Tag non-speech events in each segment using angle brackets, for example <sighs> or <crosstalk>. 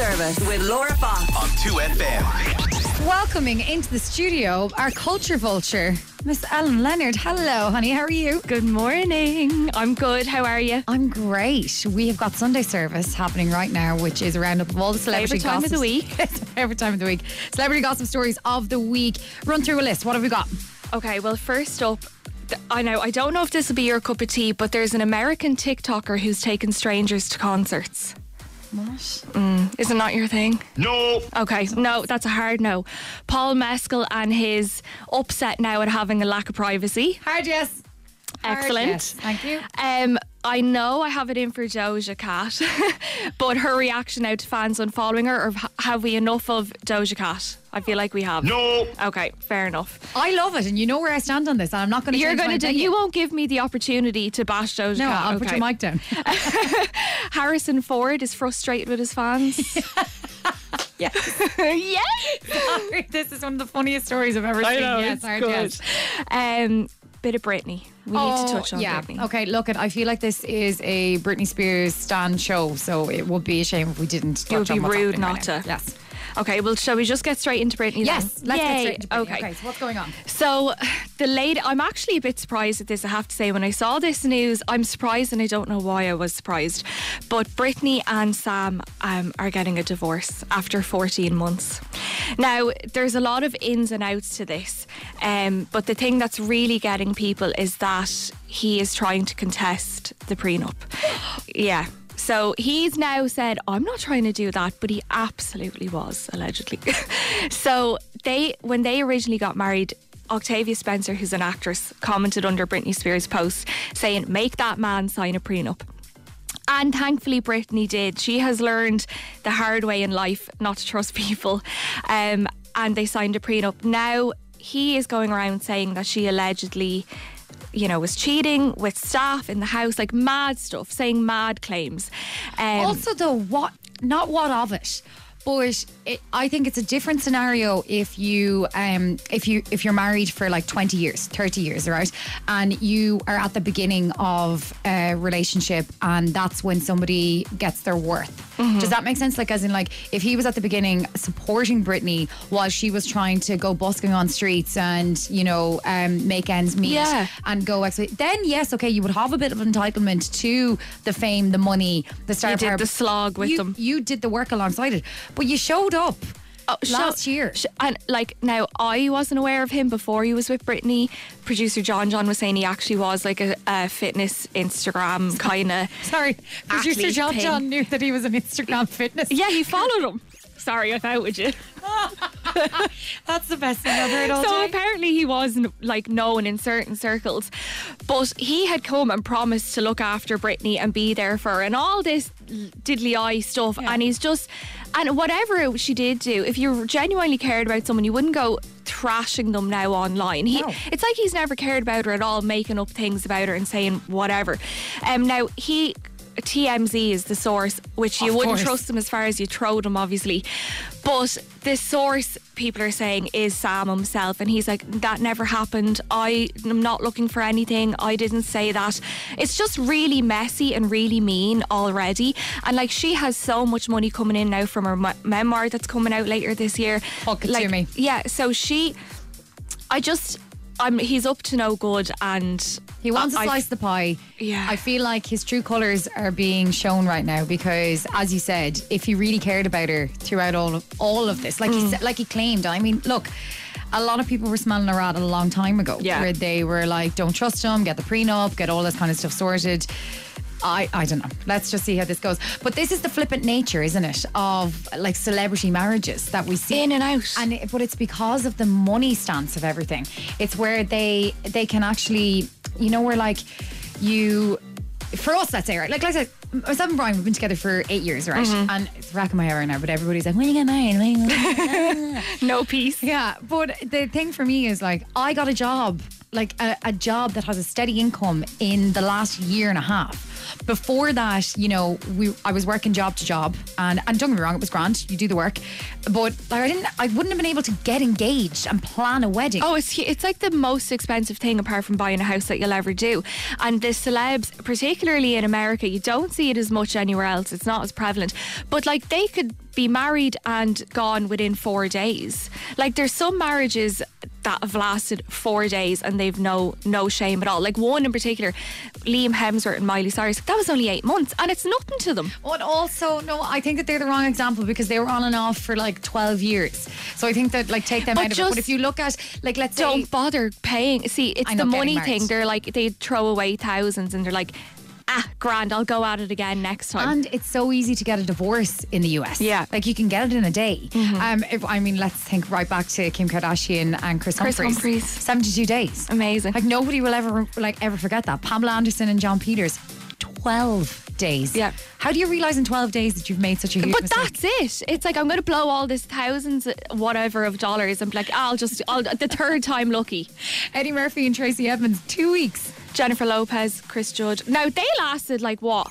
Service with Laura Fox. on 2FM. Welcoming into the studio our culture vulture, Miss Ellen Leonard. Hello, honey. How are you? Good morning. I'm good. How are you? I'm great. We have got Sunday service happening right now, which is a roundup of all the celebrity Favourite time of the week. <laughs> Favorite time of the week. Celebrity gossip stories of the week. Run through a list. What have we got? Okay, well, first up, I know, I don't know if this will be your cup of tea, but there's an American TikToker who's taken strangers to concerts. What? Is it not your thing? No. Okay, no, that's a hard no. Paul Mescal and his upset now at having a lack of privacy. Hard yes. Hard Excellent. yes. Thank you. Um, I know I have it in for Doja Cat, <laughs> but her reaction now to fans unfollowing her, or have we enough of Doja Cat? I feel like we have. No. Okay, fair enough. I love it, and you know where I stand on this, and I'm not going to. You're going to do. You won't give me the opportunity to bash Doja No, Cat. I'll put your mic down. <laughs> Harrison Ford is frustrated with his fans. <laughs> yes. yes. this is one of the funniest stories I've ever I seen. know, yes, it's hard good. yes. Um, bit of Britney. We need to oh, touch on Oh, yeah. Britney. Okay, look, it. I feel like this is a Britney Spears stand show, so it would be a shame if we didn't. It would be rude not right to. Yes. Okay, well, shall we just get straight into Britney? Yes. then? Let's get Yay. straight into. Okay. okay. So what's going on? So the lady, I'm actually a bit surprised at this. I have to say, when I saw this news, I'm surprised, and I don't know why I was surprised. But Britney and Sam um, are getting a divorce after 14 months. Now, there's a lot of ins and outs to this, um, but the thing that's really getting people is that he is trying to contest the prenup. <gasps> yeah. So he's now said, I'm not trying to do that, but he absolutely was, allegedly. <laughs> so they, when they originally got married, Octavia Spencer, who's an actress, commented under Britney Spears' post saying, Make that man sign a prenup. And thankfully, Britney did. She has learned the hard way in life not to trust <laughs> people. Um, and they signed a prenup. Now, he is going around saying that she allegedly, you know, was cheating with staff in the house, like mad stuff, saying mad claims. Um, also, though, what? Not what of it. But it, I think it's a different scenario if you um if you if you're married for like 20 years 30 years right and you are at the beginning of a relationship and that's when somebody gets their worth Mm-hmm. does that make sense like as in like if he was at the beginning supporting Britney while she was trying to go busking on streets and you know um make ends meet Yeah. and go ex- then yes okay you would have a bit of entitlement to the fame the money the star You did power. the slog with you, them. you did the work alongside it but you showed up Oh, so- last year sh- and like now, I wasn't aware of him before he was with Britney. Producer John John was saying he actually was like a, a fitness Instagram <laughs> kind of. sorry producer John thing. John knew that he was an Instagram fitness Yeah, he <laughs> followed him. Sorry, I thought with you. <laughs> <laughs> that's the best thing I've heard all So day apparently he wasn't like known in certain circles, but he had come and promised to look after Britney and be there for her and all this diddly eye stuff. And he's just and whatever she did do, if you genuinely cared about someone, you wouldn't go thrashing them now online. He, No. it's like he's never cared about her at all, making up things about her and saying whatever. Um, now he. TMZ is the source, which you Of wouldn't course. trust them as far as you throw them, obviously. But the source people are saying is Sam himself, and he's like, that never happened. I am not looking for anything. I didn't say that. It's just really messy and really mean already. And like, she has so much money coming in now from her me- memoir that's coming out later this year. Fuck it to me. Yeah, so she, I just, I'm. He's up to no good, and He wants I- to slice the pie. Yeah. I feel like his true colours are being shown right now because, as you said, if he really cared about her throughout all of all of this, like he Mm. said, like he claimed. I mean, look. A lot of people were smelling a rat a long time ago, Yeah. where they were like, "Don't trust him, get the prenup, get all this kind of stuff sorted." I, I don't know. Let's just see how this goes. But this is the flippant nature, isn't it, of like celebrity marriages that we see In and out. and it, but it's because of the money stance of everything. It's where they they can actually, you know, where like you, for us, let's say, right, like let's say. Myself and Brian, we've been together for eight years, right? Mm-hmm. And it's racking my right now, but everybody's like, when you get married? When you get married?" <laughs> no peace. yeah, but the thing for me is like, I got a job, like a, a job that has a steady income in the last year and a half. Before that, you know, we I was working job to job, and and don't get me wrong, it was grand. You do the work, but like I didn't, I wouldn't have been able to get engaged and plan a wedding. Oh, it's it's like the most expensive thing apart from buying a house that you'll ever do. And the celebs, particularly in America, you don't see it as much anywhere else. It's not as prevalent. But like they could be married and gone within four days. Like there's some marriages that have lasted four days and they've no no shame at all. Like one in particular, Liam Hemsworth and Miley Cyrus, that was only eight months and it's nothing to them. But also, no, I think that they're the wrong example because they were on and off for like 12 years. So I think that, like, take them But out of it. But if you look at, like, let's say. Don't bother paying. See, it's the money thing. They're like they throw away thousands and they're like, ah, grand, I'll go at it again next time. And it's so easy to get a divorce in the US. Yeah. Mm-hmm. Like you can get it in a day. Um, if, I mean, let's think right back to Kim Kardashian and Chris, Kris Humphries. Humphries. 72 days. Amazing. Like nobody will ever like ever forget that. Pamela Anderson and Jon Peters, 12 days. Yeah. How do you realize in 12 days that you've made such a huge But mistake? that's it. It's like I'm going to blow all this thousands, whatever, of dollars, and be like, I'll just, I'll the third time lucky. Eddie Murphy and Tracy Evans, two weeks. Jennifer Lopez, Chris Judge. Now they lasted like what,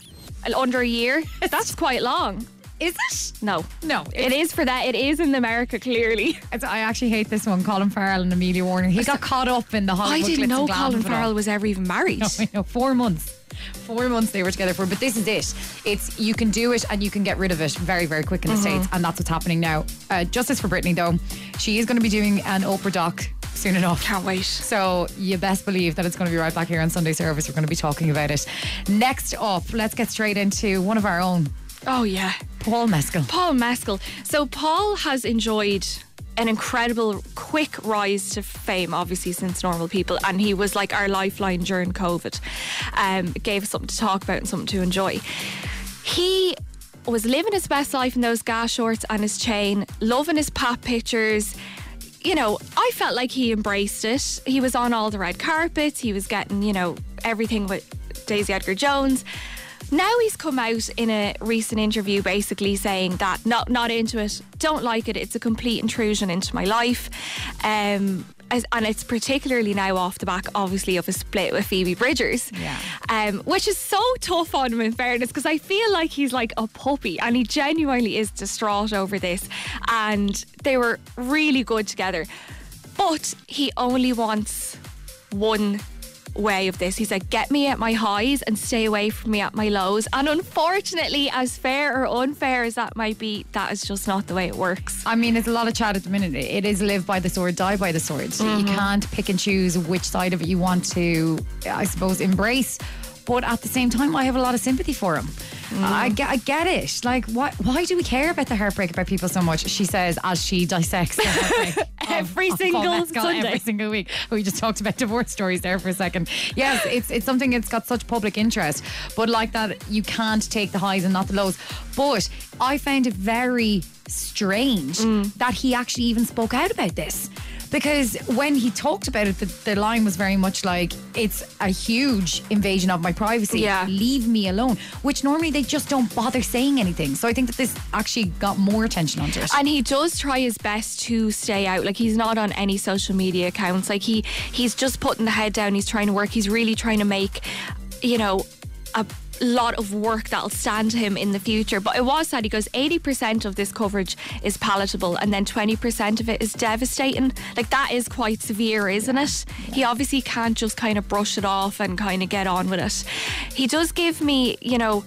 under a year? <laughs> That's quite long. Is it? No, No, it is for that. It is in America clearly. <laughs> I actually hate this one. Colin Farrell and Amelia Warner. He got caught up in the Hollywood I didn't know Colin of it all. Farrell was ever even married. <laughs> No, know. Four months. Four months they were together for. But this is it. It's you can do it and you can get rid of it very, very quick in the Mm-hmm. States. And that's what's happening now. Uh, justice for Britney, though. She is going to be doing an Oprah doc soon enough. Can't wait. So you best believe that it's going to be right back here on Sunday Service. We're going to be talking about it. Next up, let's get straight into one of our own, Oh yeah. Paul Mescal. Paul Mescal. So Paul has enjoyed an incredible quick rise to fame, obviously since normal people, and he was like our lifeline during COVID. Um, gave us something to talk about and something to enjoy. He was living his best life in those gas shorts and his chain, loving his pop pictures. You know, I felt like he embraced it. He was on all the red carpets. He was getting, you know, everything with Daisy Edgar Jones. Now he's come out in a recent interview basically saying that not not into it, don't like it. It's a complete intrusion into my life. Um and it's particularly now off the back, obviously, of a split with Phoebe Bridgers, Yeah. um, which is so tough on him. In fairness, because I feel like he's like a puppy, and he genuinely is distraught over this. And they were really good together, but he only wants one way of this. He said, get me at my highs and stay away from me at my lows. And unfortunately, as fair or unfair as that might be, that is just not the way it works. I mean, there's a lot of chat at the minute. It is live by the sword, die by the sword. You mm-hmm. can't pick and choose which side of it you want to, I suppose, embrace. But at the same time, I have a lot of sympathy for him. I, get, I get it. Like, why, why do we care about the heartbreak about people so much? She says as she dissects <laughs> of- Every of single Mescal Sunday. every single week. We just talked about divorce stories there for a second. Yes, it's it's something that's got such public interest, but like that, you can't take the highs and not the lows. But I found it very strange Mm. that he actually even spoke out about this. Because when he talked about it, the, the line was very much like, it's a huge invasion of my privacy. Yeah. Leave me alone. Which normally they just don't bother saying anything. So I think that this actually got more attention onto it. And he does try his best to stay out. Like he's not on any social media accounts. Like he he's just putting the head down. He's trying to work. He's really trying to make, you know, a lot of work that'll stand to him in the future. But it was sad. He goes, 80% of this coverage is palatable and then 20% of it is devastating. Like that is quite severe, isn't it? He obviously can't just kind of brush it off and kind of get on with it. He does give me, you know,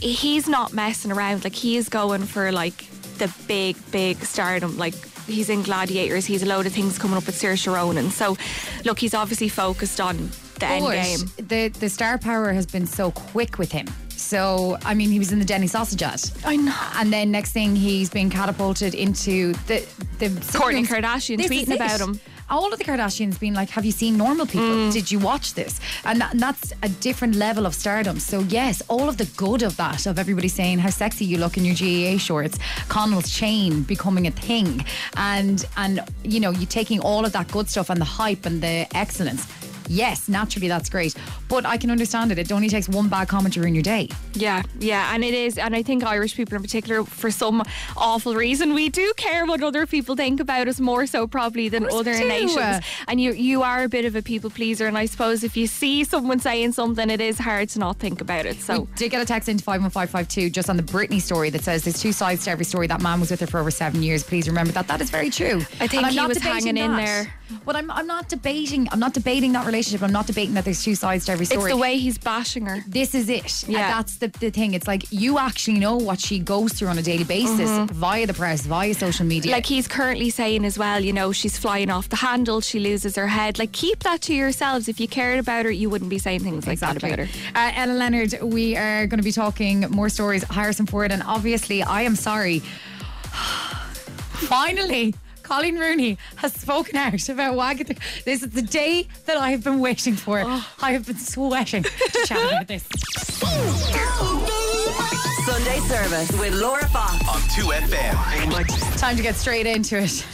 he's not messing around. Like he is going for like the big, big stardom. Like he's in Gladiators. He's a load of things coming up with Saoirse Ronan. So look, he's obviously focused on the end game. The the star power has been so quick with him. So I mean, he was in the Denny Sausage ad. I know. And then next thing, he's being catapulted into the the. Kourtney Kardashian This tweeting it. about him. All of the Kardashians being like, "Have you seen normal people? Mm. Did you watch this?" And, that, and that's a different level of stardom. So yes, all of the good of that, of everybody saying how sexy you look in your GAA shorts, Connell's chain becoming a thing, and and you know you taking all of that good stuff and the hype and the excellence. Yes, naturally that's great. But I can understand it. It only takes one bad comment to ruin your day. Yeah, yeah, and it is, and I think Irish people in particular, for some awful reason, we do care what other people think about us more so probably than other nations. And you you are a bit of a people pleaser, and I suppose if you see someone saying something, it is hard to not think about it. So We did get a text into 51552 just on the Britney story that says there's two sides to every story. That man was with her for over seven years. Please remember that. That is very true. I think And I'm he not was hanging in that. there. But I'm, I'm not debating. I'm not debating that relationship. I'm not debating that there's two sides to every story. it's the way he's bashing her. this is it. And Yeah. that's the, the thing. It's like you actually know what she goes through on a daily basis via the press, via social media. Mm-hmm. Like he's currently saying as well, you know, she's flying off the handle, she loses her head. Like keep that to yourselves. If you cared about her, you wouldn't be saying things like that about her. Uh, Ellen Leonard, we are going to be talking more stories. Harrison Ford, and obviously, I am sorry. <sighs> Finally, Coleen Rooney has spoken out about Wagatha. This is the day that I have been waiting for. Oh. I have been sweating to chat about this. Sunday service with Laura Fox. on 2FM. Time to get straight into it.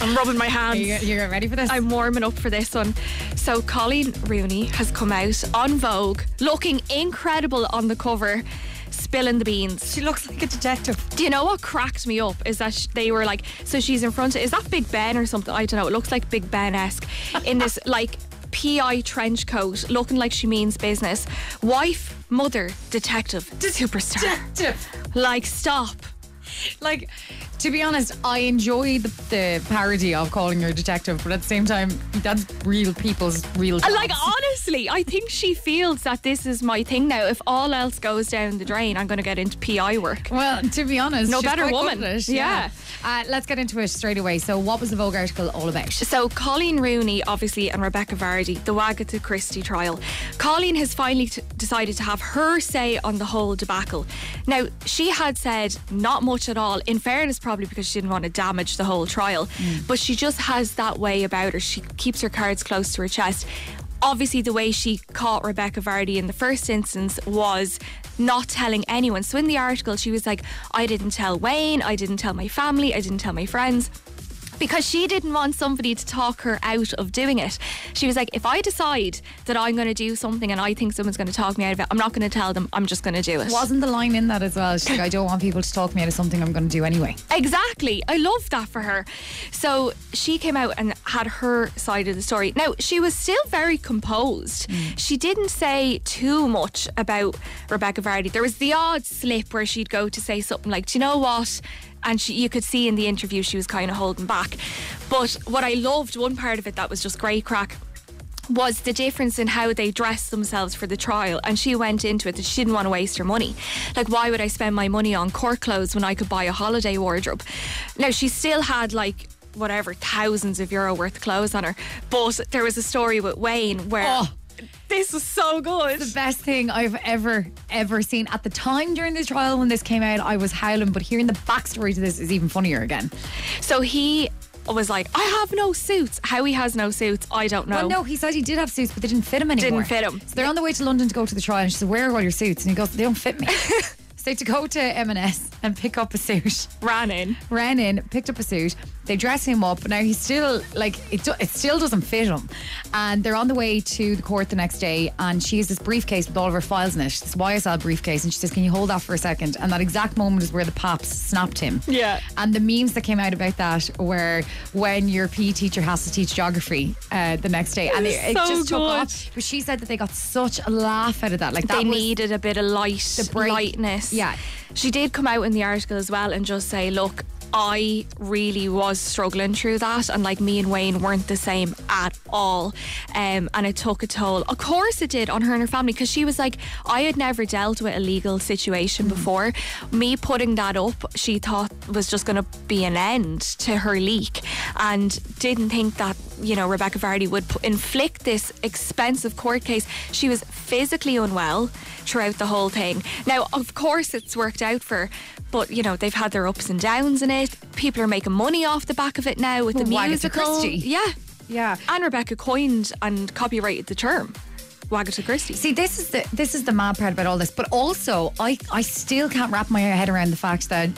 I'm rubbing my hands. you, you ready for this? I'm warming up for this one. So Coleen Rooney has come out on Vogue looking incredible on the cover, spilling the beans. she looks like a detective. Do you know what cracked me up is that sh- they were like, so she's in front of, is that Big Ben or something? I don't know. It looks like Big Ben esque in this <laughs> like PI trench coat, looking like she means business. Wife, mother, detective, superstar. Detective. Like, stop. Like, to be honest, I enjoy the, the parody of calling her a detective, but at the same time, that's real people's real. And, Like honestly, I think she feels that this is my thing now. If all else goes down the drain, I'm going to get into PI work. Well, to be honest, No better woman. it, Yeah. Uh, let's get into it straight away. So, what was the Vogue article all about? So Coleen Rooney, obviously, and Rebecca Vardy, the Wagatha Christie trial. Coleen has finally t- decided to have her say on the whole debacle. Now, she had said not much at all. In fairness, probably because she didn't want to damage the whole trial, mm. but she just has that way about her. She keeps her cards close to her chest. Obviously, the way she caught Rebecca Vardy in the first instance was not telling anyone. So in the article, she was like, I didn't tell Wayne, I didn't tell my family, I didn't tell my friends because she didn't want somebody to talk her out of doing it. She was like, if I decide that I'm going to do something and I think someone's going to talk me out of it, I'm not going to tell them. I'm just going to do it. Wasn't the line in that as well? She's like, I don't want people to talk me out of something I'm going to do anyway. Exactly. I love that for her. So she came out and had her side of the story. Now, she was still very composed. Mm. She didn't say too much about Rebecca Vardy. There was the odd slip where she'd go to say something like, Do you know what? And she, you could see in the interview she was kind of holding back. But what I loved, one part of it that was just great craic, was the difference in how they dressed themselves for the trial. And she went into it that she didn't want to waste her money. Like, why would I spend my money on court clothes when I could buy a holiday wardrobe? Now, she still had like whatever thousands of euro worth of clothes on her. But there was a story with Wayne where Oh. This was so good. The best thing I've ever, ever seen. At the time during this trial when this came out, I was howling, but hearing the backstory to this is even funnier again. So he was like, I have no suits. How he has no suits, I don't know. Well, no, he said he did have suits, but they didn't fit him anymore. Didn't fit him. So they're on the way to London to go to the trial, and she said, "Where are all your suits?" And he goes, "They don't fit me." <laughs> so they to go to M&S and pick up a suit. Ran in. Ran in, picked up a suit. They dress him up. Now he's still like it. Do, it still doesn't fit him. And they're on the way to the court the next day, and she has this briefcase with all of her files in it. This YSL briefcase, and she says, "Can you hold that for a second? And that exact moment is where the paps snapped him. Yeah. And the memes that came out about that were when your PE teacher has to teach geography uh, the next day, and it, it so just took good. off. But she said that they got such a laugh out of that. Like that they was, needed a bit of light, the break. lightness. Yeah. She did come out in the article as well and just say, look, I really was struggling through that, and like me and Wayne weren't the same at all. Um, and it took a toll. Of course, it did on her and her family because she was like, I had never dealt with a legal situation before. Me putting that up, she thought was just going to be an end to her leak, and didn't think that you know Rebecca Vardy would inflict this expensive court case. She was physically unwell throughout the whole thing. Now, of course, it's worked out for. her, But you know they've had their ups and downs in it. People are making money off the back of it now with the Well, Wagatha musical. Christie. Yeah, Yeah. and Rebecca coined and copyrighted the term Wagatha Christie. See, this is the this is the mad part about all this. But also, I I still can't wrap my head around the fact that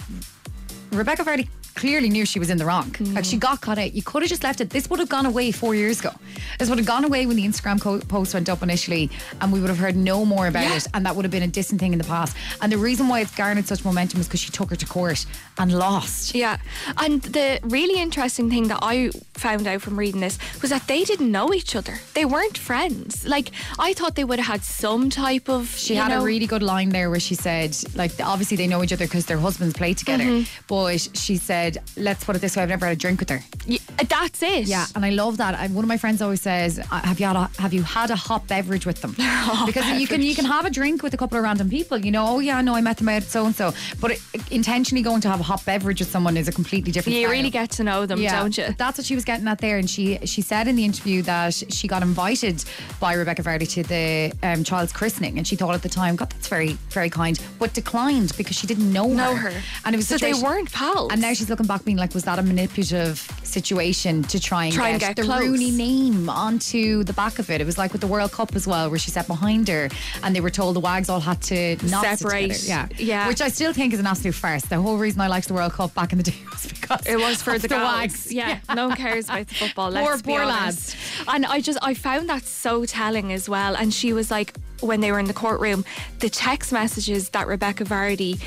Rebecca Vardy clearly knew she was in the wrong. Like she got caught out. You could have just left it. This would have gone away four years ago. This would have gone away when the Instagram co- post went up initially, and we would have heard no more about Yeah. it. And that would have been a distant thing in the past. And the reason why it's garnered such momentum is because she took her to court and lost. Yeah. And the really interesting thing that I found out from reading this was that they didn't know each other. They weren't friends. Like, I thought they would have had some type of. She had know, a really good line there where she said, like, obviously they know each other because their husbands play together. Mm-hmm. But she said, let's put it this way: I've never had a drink with her. Yeah, that's it. Yeah, and I love that. I, one of my friends always says, uh, "Have you had a, have you had a hot beverage with them?" <laughs> because you can you can have a drink with a couple of random people. You know, oh yeah, no, I met them out at so and so. But it, intentionally going to have a hot beverage with someone is a completely different. Thing. You style. really get to know them, don't you? That's what she was getting at there, and she she said in the interview that she got invited by Rebecca Vardy to the um, child's christening, and she thought at the time, God, that's very very kind, but declined because she didn't know, Know her. and it was So they weren't pals. And now she's looking back, being like, was that a manipulative situation to try and Try get, and get the close. Rooney name onto the back of it? It was like with the World Cup as well, where she sat behind her, and they were told the Wags all had to not Separate. Yeah, Yeah. Which I still think is an absolute farce. The whole reason I liked the World Cup back in the <laughs> day was because It was for the, the. Wags. Yeah, no one cares about the football. <laughs> Let's Poor- be poor honest. And I just I found that so telling as well. And she was like, when they were in the courtroom, the text messages that Rebecca Vardy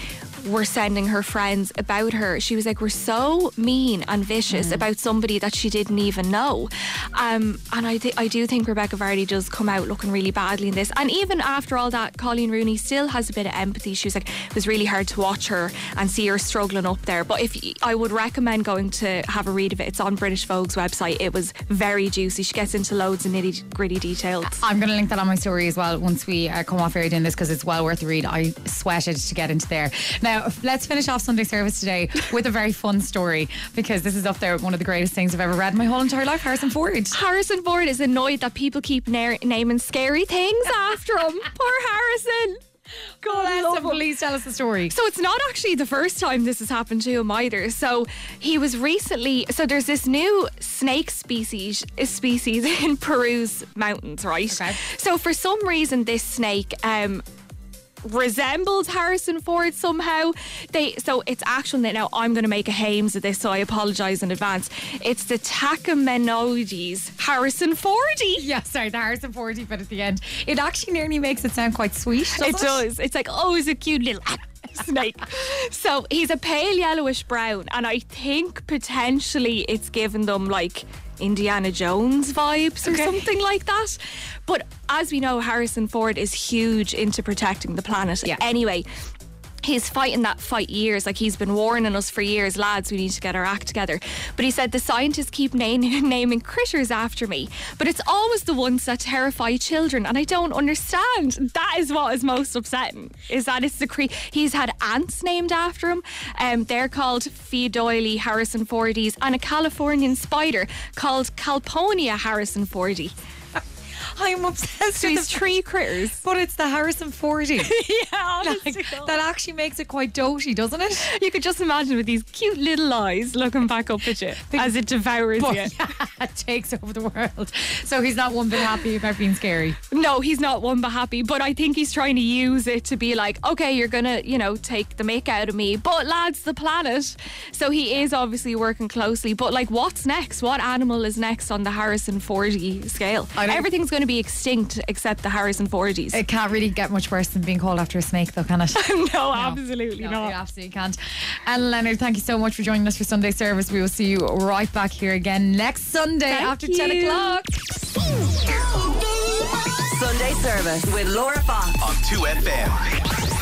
were sending her friends about her. She was like, "We're so mean and Mm. vicious about somebody that she didn't even know." Um, and I th- I do think Rebecca Vardy does come out looking really badly in this. And even after all that, Coleen Rooney still has a bit of empathy. She was like, "It was really hard to watch her and see her struggling up there." But if y- I would recommend going to have a read of it, it's on British Vogue's website. It was very juicy. She gets into loads of nitty gritty details. I'm going to link that on my story as well once we uh, come off air doing this because it's well worth the read. I sweated to get into there. Now, let's finish off Sunday service today with a very fun story because this is up there one of the greatest things I've ever read in my whole entire life Harrison Ford. Harrison Ford is annoyed that people keep na- naming scary things after him. <laughs> Poor Harrison. God, love him. Please tell us the story. So it's not actually the first time this has happened to him either. So he was recently so there's this new snake species species <laughs> in Peru's mountains, right? Okay. So for some reason this snake um resembled Harrison Ford somehow. They so it's actual now I'm going to make a hames of this, so I apologise in advance. It's the Tachymenoides Harrison Fordy. Yeah, sorry, the Harrison Ford bit at the end. It actually nearly makes it sound quite sweet. doesn't It does. It's like, oh, he's a cute little <laughs> snake. So he's a pale yellowish brown, and I think potentially it's given them like Indiana Jones vibes or Okay. something like that. But as we know, Harrison Ford is huge into protecting the planet. Yeah. Anyway. He's fighting that fight years. Like he's been warning us for years, lads, we need to get our act together. But he said the scientists keep naming, <laughs> naming critters after me, but it's always the ones that terrify children, and I don't understand. That is what is most upsetting. Is that it's the cre- he's had ants named after him. Um, they're called Pheidole Harrison Fordies, and a Californian spider called Calponia Harrison Fordy. <laughs> I'm obsessed with he's the three critters. But it's the Harrison Ford. <laughs> yeah, like, that actually makes it quite doty, doesn't it? You could just imagine with these cute little eyes looking back up at you as it devours But you. <laughs> it takes over the world. So he's not one bit happy about being scary. No, he's not one bit happy, but I think he's trying to use it to be like, okay, you're gonna, you know, take the mick out of me, but lads, the planet. So he is obviously working closely, but like, what's next? What animal is next on the Harrison Fordy scale? I don't- Everything's going to be extinct except the Harrison Fordies. It can't really get much worse than being called after a snake, though, can it? <laughs> no, absolutely No, not. You absolutely can't. And Leonard, thank you so much for joining us for Sunday service. We will see you right back here again next Sunday Thank after 10 o'clock. Sunday service with Laura Fox. on 2FM.